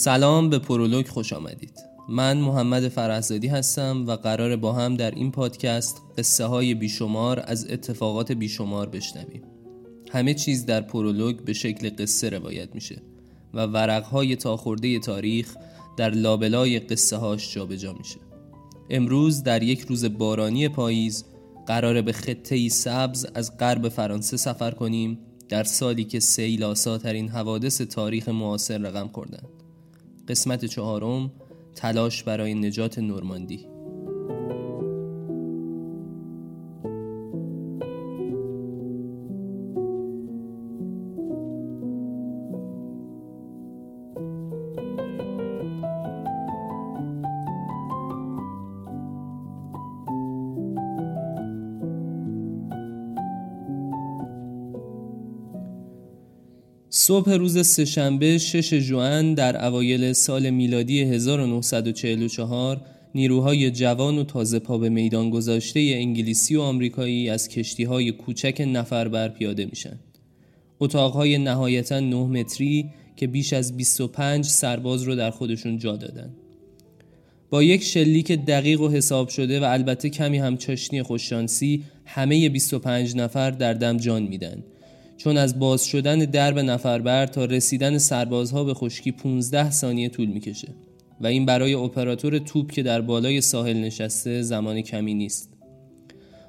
سلام به پرولوگ خوش آمدید. من محمد فرحزادی هستم و قرار با هم در این پادکست قصه های بیشمار از اتفاقات بیشمار بشنویم. همه چیز در پرولوگ به شکل قصه روایت میشه و ورقهای تاخورده تاریخ در لابلای قصه هاش جابجا میشه. امروز در یک روز بارانی پاییز قرار به خطه سبز از غرب فرانسه سفر کنیم در سالی که سیلاساترین حوادث تاریخ معاصر رقم خوردند قسمت چهارم تلاش برای نجات نورماندی. صبح روز سهشنبه 6 جوان در اوایل سال میلادی 1944 نیروهای جوان و تازه پا به میدان گذاشته انگلیسی و آمریکایی از کشتی های کوچک نفربر پیاده میشن. اتاقهای نهایتا 9 متری که بیش از 25 سرباز رو در خودشون جا دادن. با یک شلیک دقیق و حساب شده و البته کمی هم چاشنی خوششانسی همه 25 نفر در دم جان میدن چون از باز شدن درب نفربر تا رسیدن سربازها به خشکی 15 ثانیه طول می‌کشه و این برای اپراتور توپ که در بالای ساحل نشسته زمان کمی نیست.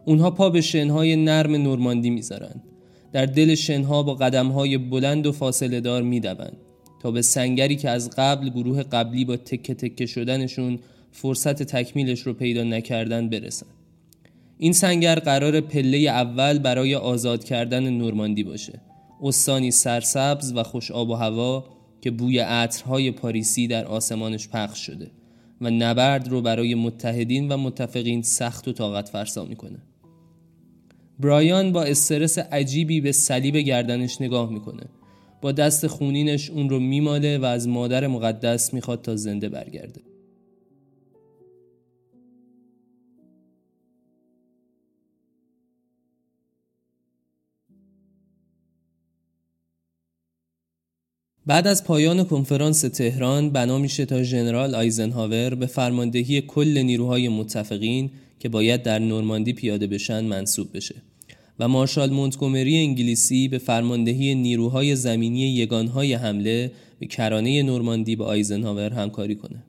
اونها پا به شنهای نرم نورماندی می‌ذارن. در دل شنها با قدمهای بلند و فاصله دار می‌دوند تا به سنگری که از قبل گروه قبلی با تکه تکه شدنشون فرصت تکمیلش رو پیدا نکردن برسن. این سنگر قرار پله اول برای آزاد کردن نورماندی باشه. استانی سرسبز و خوش آب و هوا که بوی عطرهای پاریسی در آسمانش پخش شده و نبرد رو برای متحدین و متفقین سخت و طاقت فرسا می‌کنه. برایان با استرس عجیبی به صلیب گردنش نگاه می‌کنه. با دست خونینش اون رو میماله و از مادر مقدس می‌خواد تا زنده برگرده. بعد از پایان کنفرانس تهران بنا میشه تا ژنرال آیزنهاور به فرماندهی کل نیروهای متفقین که باید در نورماندی پیاده بشن منصوب بشه و مارشال مونتگومری انگلیسی به فرماندهی نیروهای زمینی یگانهای حمله به کرانه نورماندی با آیزنهاور همکاری کنه.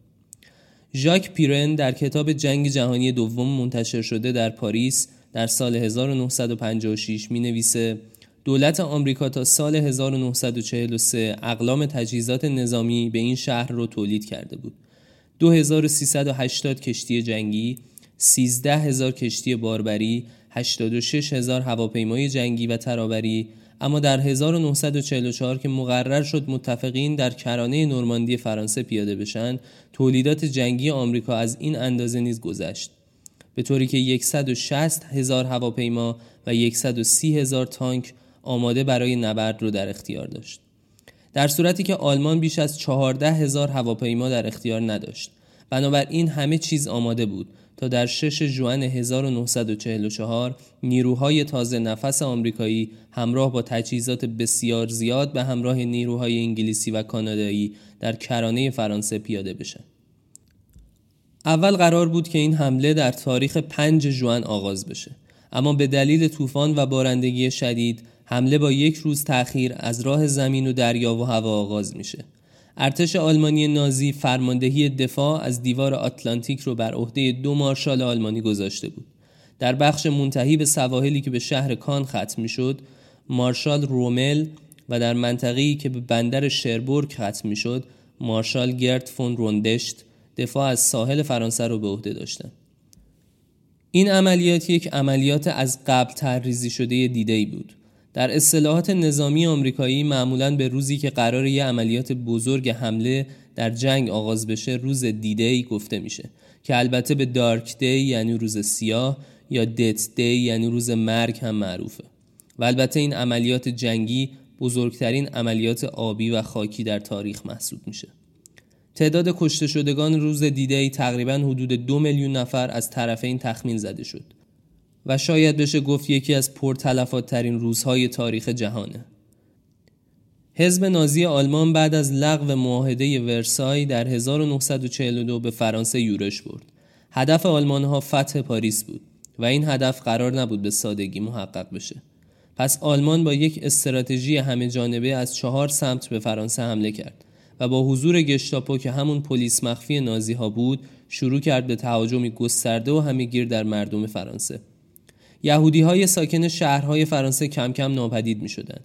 ژاک پیرن در کتاب جنگ جهانی دوم منتشر شده در پاریس در سال 1956 می نویسه دولت آمریکا تا سال 1943 اقلام تجهیزات نظامی به این شهر رو تولید کرده بود. 2380 کشتی جنگی، 13000 کشتی باربری، 86000 هواپیمای جنگی و ترابری اما در 1944 که مقرر شد متفقین در کرانه نورماندی فرانسه پیاده بشن تولیدات جنگی آمریکا از این اندازه نیز گذشت به طوری که 160 هزار هواپیما و 130 هزار تانک آماده برای نبرد رو در اختیار داشت. در صورتی که آلمان بیش از 14 هزار هواپیما در اختیار نداشت. بنابراین همه چیز آماده بود تا در 6 جوان 1944 نیروهای تازه نفس آمریکایی همراه با تجهیزات بسیار زیاد به همراه نیروهای انگلیسی و کانادایی در کرانه فرانسه پیاده بشن. اول قرار بود که این حمله در تاریخ 5 جوان آغاز بشه. اما به دلیل طوفان و بارندگی شدید حمله با یک روز تأخیر از راه زمین و دریا و هوا آغاز میشه. ارتش آلمانی نازی فرماندهی دفاع از دیوار آتلانتیک رو بر عهده دو مارشال آلمانی گذاشته بود. در بخش منتهی به سواحلی که به شهر کان ختم می‌شد، مارشال رومل و در منطقه‌ای که به بندر شربورگ ختم می‌شد، مارشال گرت فون روندشت دفاع از ساحل فرانسه رو به عهده داشتند. این عملیات یک عملیات از قبل تریزی شده دیده ای بود. در اصطلاحات نظامی آمریکایی معمولا به روزی که قرار یه عملیات بزرگ حمله در جنگ آغاز بشه روز دیدی گفته میشه که البته به دارک دی یعنی روز سیاه یا دت دی یعنی روز مرگ هم معروفه. و البته این عملیات جنگی بزرگترین عملیات آبی و خاکی در تاریخ محسوب میشه. تعداد کشته شدگان روز دیدی تقریبا حدود دو میلیون نفر از طرفین تخمین زده شد. و شاید بشه گفت یکی از پرتلفات ترین روزهای تاریخ جهانه حزب نازی آلمان بعد از لغو معاهده ورسای در 1942 به فرانسه یورش برد. هدف آلمان ها فتح پاریس بود و این هدف قرار نبود به سادگی محقق بشه. پس آلمان با یک استراتژی همه جانبه از چهار سمت به فرانسه حمله کرد و با حضور گشتاپو که همون پلیس مخفی نازی ها بود شروع کرد به تهاجمی گسترده و همهگیر در مردم فرانسه. یهودی های ساکن شهرهای فرانسه کم کم ناپدید می شدن.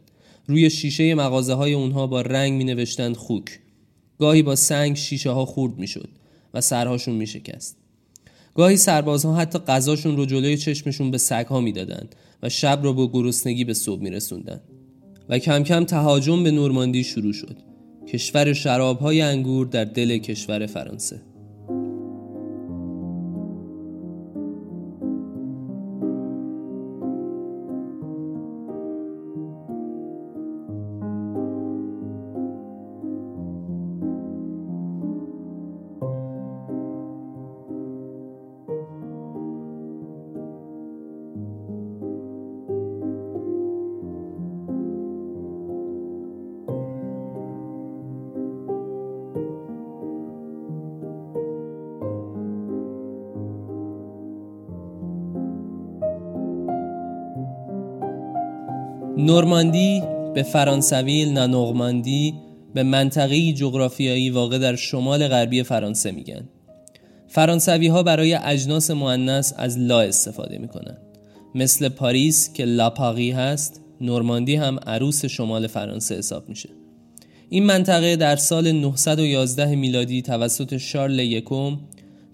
روی شیشه مغازه های اونها با رنگ می نوشتند خوک. گاهی با سنگ شیشه ها خورد می شد و سرهاشون می شکست. گاهی سربازها حتی غذاشون رو جلوی چشمشون به سگها می‌دادند و شب را با گرسنگی به صبح می رسوندن. و کم کم تهاجم به نورماندی شروع شد. کشور شرابهای انگور در دل کشور فرانسه. نورماندی به فرانسوی la Normandie به منطقه جغرافیایی واقع در شمال غربی فرانسه میگن. فرانسوی ها برای اجناس مؤنث از la استفاده می‌کنن. مثل پاریس که la Paris هست نورماندی هم عروس شمال فرانسه حساب میشه. این منطقه در سال 911 میلادی توسط شارل یکم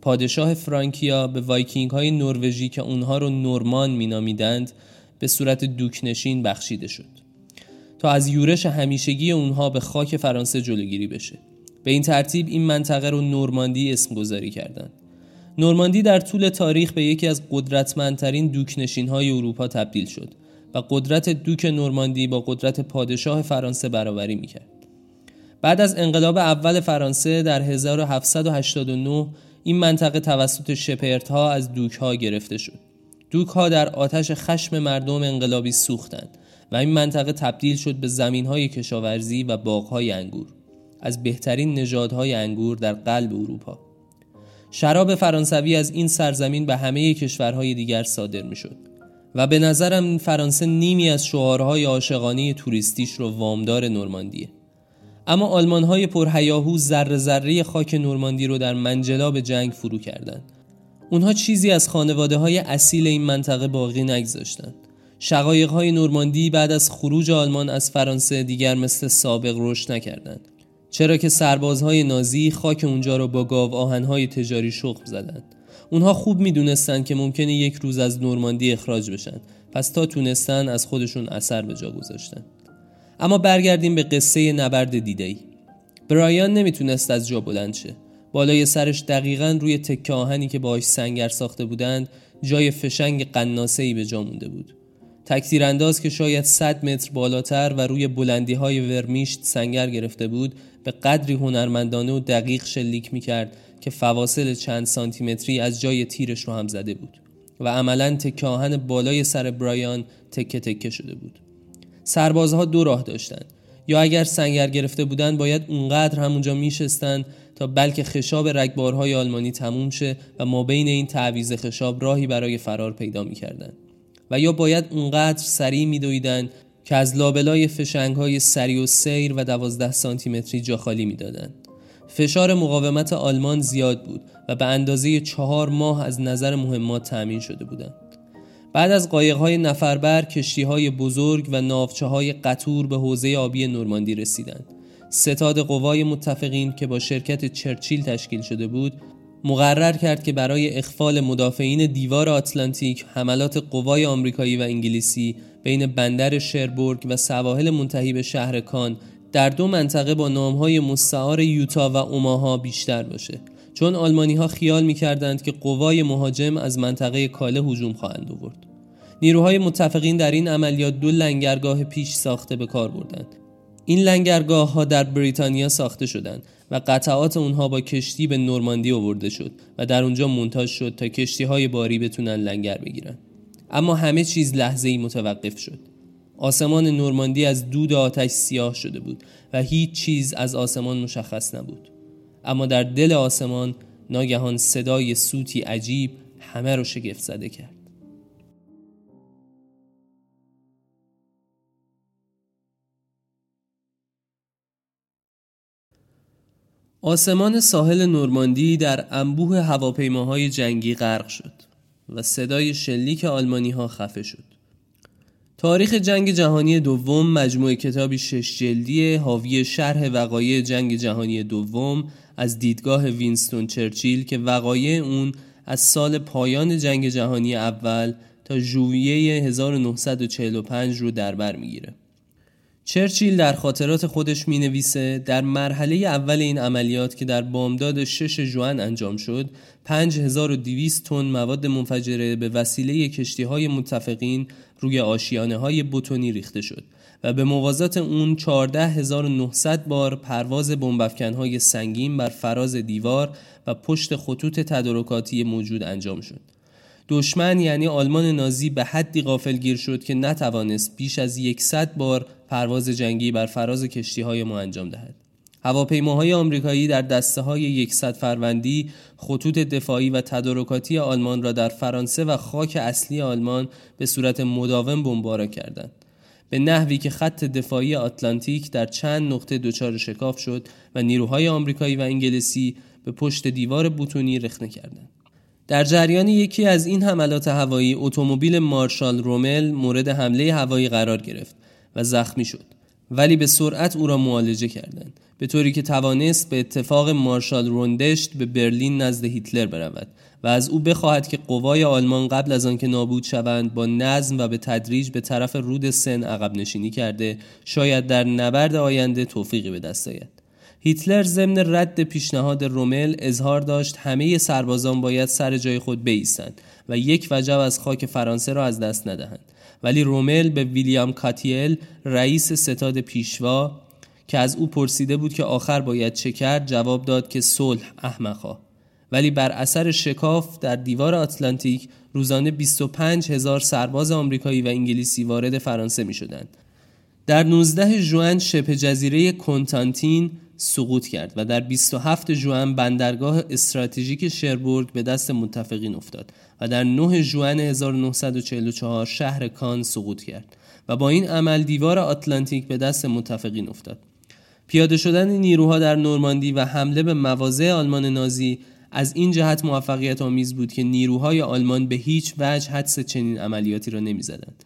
پادشاه فرانکیا به وایکینگ های نروژی که اونها رو نورمان مینامیدند به صورت دوکنشین بخشیده شد. تا از یورش همیشگی اونها به خاک فرانسه جلوگیری بشه. به این ترتیب این منطقه رو نورماندی اسم گذاری کردند نورماندی در طول تاریخ به یکی از قدرتمندترین دوکنشین های اروپا تبدیل شد و قدرت دوک نورماندی با قدرت پادشاه فرانسه برابری می‌کرد. بعد از انقلاب اول فرانسه در 1789 این منطقه توسط شپرت ها از دوک ها گرفته شد. دوک ها در آتش خشم مردم انقلابی سوختند و این منطقه تبدیل شد به زمین های کشاورزی و باغ های انگور از بهترین نژادهای انگور در قلب اروپا. شراب فرانسوی از این سرزمین به همه کشورهای دیگر صادر می شد و به نظرم فرانسه نیمی از شعارهای عاشقانه توریستیش رو وامدار نورماندیه اما آلمان های پرهیاهو ذره ذره خاک نورماندی رو در منجلاب جنگ فرو کردند اونها چیزی از خانواده های اصیل این منطقه باقی نگذاشتند. شقایق های نورماندی بعد از خروج آلمان از فرانسه دیگر مثل سابق رشد نکردند. چرا که سربازهای نازی خاک اونجا را با گاو آهنهای تجاری شخم زدند. اونها خوب می‌دونستند که ممکنه یک روز از نورماندی اخراج بشن پس تا تونستن از خودشون اثر به جا گذاشتن اما برگردیم به قصه نبرد دیدهی برایان نمی‌تونست از جا بلند شه بالای سرش دقیقا روی تکه آهنی که باهاش سنگر ساخته بودند جای فشنگ قناسه به جا مونده بود. تکتیر انداز که شاید 100 متر بالاتر و روی بلندی های ورمیشت سنگر گرفته بود به قدری هنرمندانه و دقیق شلیک می کرد که فواصل چند سانتیمتری از جای تیرش رو هم زده بود و عملا تکه آهن بالای سر برایان تکه تکه شده بود. سربازها دو راه داشتند. یا اگر سنگر گرفته بودند باید اونقدر همونجا میشستند تا بلکه خشاب رگبارهای آلمانی تموم شه و ما بین این تعویز خشاب راهی برای فرار پیدا می‌کردند. و یا باید اونقدر سریع میدویدند که از لابلای فشنگ های سری و سیر و دوازده سانتیمتری جا خالی می‌دادند. فشار مقاومت آلمان زیاد بود و به اندازه چهار ماه از نظر مهمات تأمین شده بودند. بعد از های نفربر کشتی های بزرگ و ناوچه های قطور به حوزه آبی نورماندی رسیدند. ستاد قوای متفقین که با شرکت چرچیل تشکیل شده بود مقرر کرد که برای اخفال مدافعین دیوار آتلانتیک حملات قوای آمریکایی و انگلیسی بین بندر شربورگ و سواحل منتهی به شهر کان در دو منطقه با نامهای مستعار یوتا و اوماها بیشتر باشه. چون آلمانی ها خیال می کردند که قوای مهاجم از منطقه کاله هجوم خواهند آورد. نیروهای متفقین در این عملیات دو لنگرگاه پیش ساخته به کار بردند. این لنگرگاه ها در بریتانیا ساخته شدند و قطعات اونها با کشتی به نورماندی آورده شد و در اونجا منتاج شد تا کشتی های باری بتونن لنگر بگیرن. اما همه چیز لحظه ای متوقف شد. آسمان نورماندی از دود آتش سیاه شده بود و هیچ چیز از آسمان مشخص نبود. اما در دل آسمان ناگهان صدای سوتی عجیب همه رو شگفت زده کرد. آسمان ساحل نورماندی در انبوه هواپیماهای جنگی غرق شد و صدای شلیک آلمانی ها خفه شد. تاریخ جنگ جهانی دوم مجموعه کتابی شش جلدی حاوی شرح وقایع جنگ جهانی دوم از دیدگاه وینستون چرچیل که وقایع اون از سال پایان جنگ جهانی اول تا ژوئیه 1945 رو در بر می‌گیره. چرچیل در خاطرات خودش می نویسه در مرحله اول این عملیات که در بامداد 6 جوان انجام شد 5200 تن مواد منفجره به وسیله کشتی های متفقین روی آشیانه های بتونی ریخته شد و به موازات اون 14900 بار پرواز بمبافکن های سنگین بر فراز دیوار و پشت خطوط تدارکاتی موجود انجام شد. دشمن یعنی آلمان نازی به حدی غافلگیر شد که نتوانست بیش از یکصد بار پرواز جنگی بر فراز کشتی های ما انجام دهد. هواپیماهای آمریکایی در دسته های یکصد فروندی خطوط دفاعی و تدارکاتی آلمان را در فرانسه و خاک اصلی آلمان به صورت مداوم بمباران کردند. به نحوی که خط دفاعی آتلانتیک در چند نقطه دچار شکاف شد و نیروهای آمریکایی و انگلیسی به پشت دیوار بوتونی رخنه کردند. در جریان یکی از این حملات هوایی اتومبیل مارشال رومل مورد حمله هوایی قرار گرفت و زخمی شد ولی به سرعت او را معالجه کردند. به طوری که توانست به اتفاق مارشال روندشت به برلین نزد هیتلر برود و از او بخواهد که قوای آلمان قبل از آنکه نابود شوند با نظم و به تدریج به طرف رود سن عقب نشینی کرده شاید در نبرد آینده توفیقی به دست آید. هیتلر ضمن رد پیشنهاد رومل اظهار داشت همه سربازان باید سر جای خود بیستند و یک وجب از خاک فرانسه را از دست ندهند ولی رومل به ویلیام کاتیل رئیس ستاد پیشوا که از او پرسیده بود که آخر باید چه کرد جواب داد که صلح احمقا ولی بر اثر شکاف در دیوار آتلانتیک روزانه 25 هزار سرباز آمریکایی و انگلیسی وارد فرانسه می شدند. در 19 ژوئن شبه جزیره کنتانتین سقوط کرد و در 27 ژوئن بندرگاه استراتژیک شربورگ به دست متفقین افتاد و در 9 ژوئن 1944 شهر کان سقوط کرد و با این عمل دیوار آتلانتیک به دست متفقین افتاد. پیاده شدن نیروها در نورماندی و حمله به مواضع آلمان نازی از این جهت موفقیت آمیز بود که نیروهای آلمان به هیچ وجه حدس چنین عملیاتی را نمی‌زدند.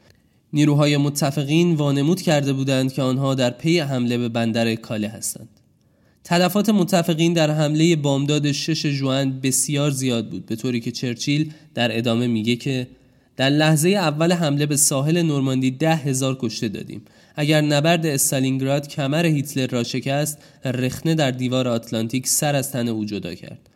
نیروهای متفقین وانمود کرده بودند که آنها در پی حمله به بندر کاله هستند. تلفات متفقین در حمله بامداد شش جوان بسیار زیاد بود به طوری که چرچیل در ادامه میگه که در لحظه اول حمله به ساحل نورماندی ده هزار کشته دادیم. اگر نبرد استالینگراد کمر هیتلر را شکست رخنه در دیوار آتلانتیک سر از تن او جدا کرد.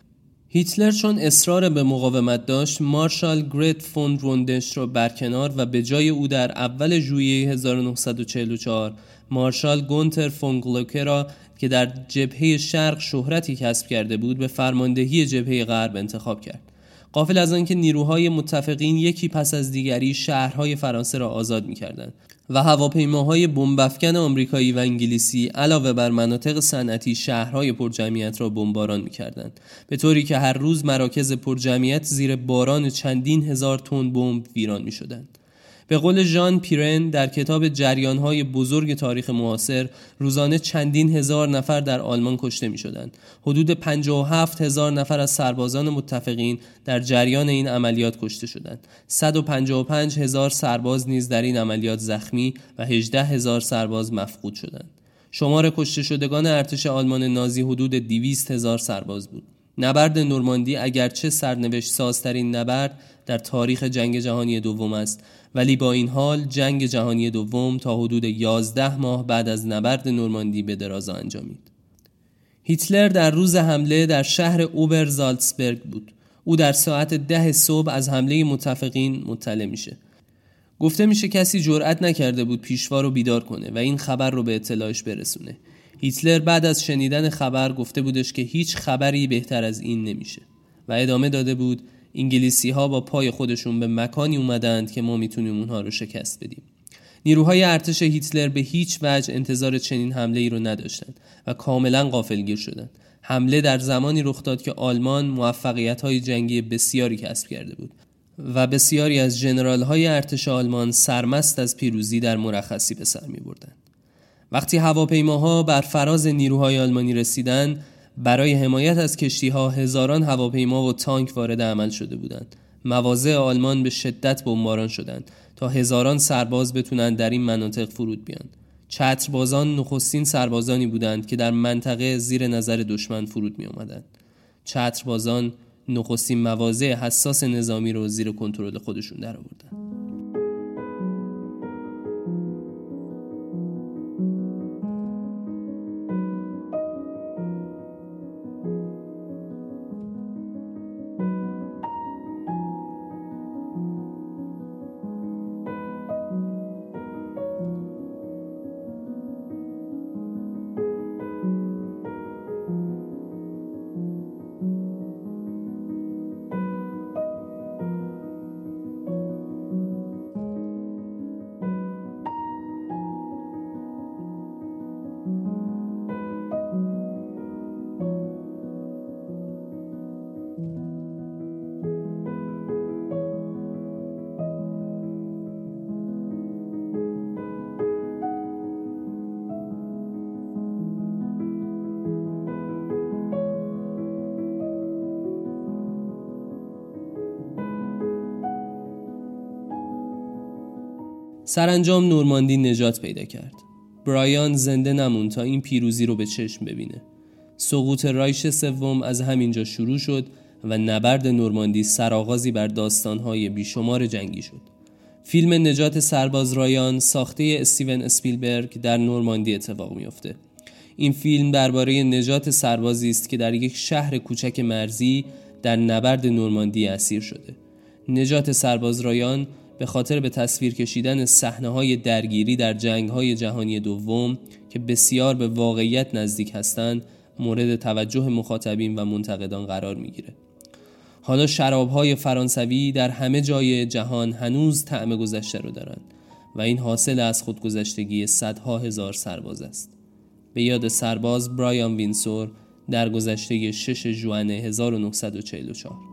هیتلر چون اصرار به مقاومت داشت مارشال گرد فون روندشتت را برکنار و به جای او در اول ژوئیه 1944 مارشال گونتر فون را که در جبهه شرق شهرتی کسب کرده بود به فرماندهی جبهه غرب انتخاب کرد. قافل از آنکه نیروهای متفقین یکی پس از دیگری شهرهای فرانسه را آزاد می‌کردند و هواپیماهای بمبافکن آمریکایی و انگلیسی علاوه بر مناطق صنعتی شهرهای پرجمعیت را بمباران می‌کردند. به طوری که هر روز مراکز پرجمعیت زیر باران چندین هزار تن بمب ویران می‌شدند. به قول ژان پیرن در کتاب جریانهای بزرگ تاریخ معاصر روزانه چندین هزار نفر در آلمان کشته می شدند. حدود 57 هزار نفر از سربازان متفقین در جریان این عملیات کشته شدند. 155 هزار سرباز نیز در این عملیات زخمی و 18 هزار سرباز مفقود شدند. شمار کشته شدگان ارتش آلمان نازی حدود 200 هزار سرباز بود. نبرد نورماندی اگرچه سرنوشت سازترین نبرد در تاریخ جنگ جهانی دوم است ولی با این حال جنگ جهانی دوم تا حدود 11 ماه بعد از نبرد نورماندی به درازا انجامید. هیتلر در روز حمله در شهر اوبرزالتسبرگ بود. او در ساعت ده صبح از حمله متفقین مطلع میشه. گفته میشه کسی جرأت نکرده بود پیشوا رو بیدار کنه و این خبر رو به اطلاعش برسونه. هیتلر بعد از شنیدن خبر گفته بودش که هیچ خبری بهتر از این نمیشه و ادامه داده بود انگلیسی ها با پای خودشون به مکانی اومدند که ما می‌تونیم اونها رو شکست بدیم نیروهای ارتش هیتلر به هیچ وجه انتظار چنین حمله ای رو نداشتند و کاملا غافلگیر شدند. حمله در زمانی رخ داد که آلمان موفقیت های جنگی بسیاری کسب کرده بود و بسیاری از جنرال های ارتش آلمان سرمست از پیروزی در مرخصی به سر می بردن. وقتی هواپیماها بر فراز نیروهای آلمانی رسیدند برای حمایت از کشتی ها هزاران هواپیما و تانک وارد عمل شده بودند. مواضع آلمان به شدت بمباران شدند تا هزاران سرباز بتونند در این مناطق فرود بیاند چتربازان نخستین سربازانی بودند که در منطقه زیر نظر دشمن فرود می آمدند چتربازان نخستین مواضع حساس نظامی رو زیر کنترل خودشون درآوردند سرانجام نورماندی نجات پیدا کرد. برایان زنده نمون تا این پیروزی رو به چشم ببینه. سقوط رایش سوم از همینجا شروع شد و نبرد نورماندی سرآغازی بر داستانهای بیشمار جنگی شد. فیلم نجات سرباز رایان ساخته استیون اسپیلبرگ در نورماندی اتفاق میافته. این فیلم درباره نجات سربازی است که در یک شهر کوچک مرزی در نبرد نورماندی اسیر شده. نجات سرباز رایان به خاطر به تصویر کشیدن صحنه های درگیری در جنگ های جهانی دوم که بسیار به واقعیت نزدیک هستند مورد توجه مخاطبین و منتقدان قرار می‌گیره. حالا شراب های فرانسوی در همه جای جهان هنوز طعم گذشته رو دارند و این حاصل از خودگذشتگی صدها هزار سرباز است. به یاد سرباز برایان وینسور در گذشته 6 ژوئن 1944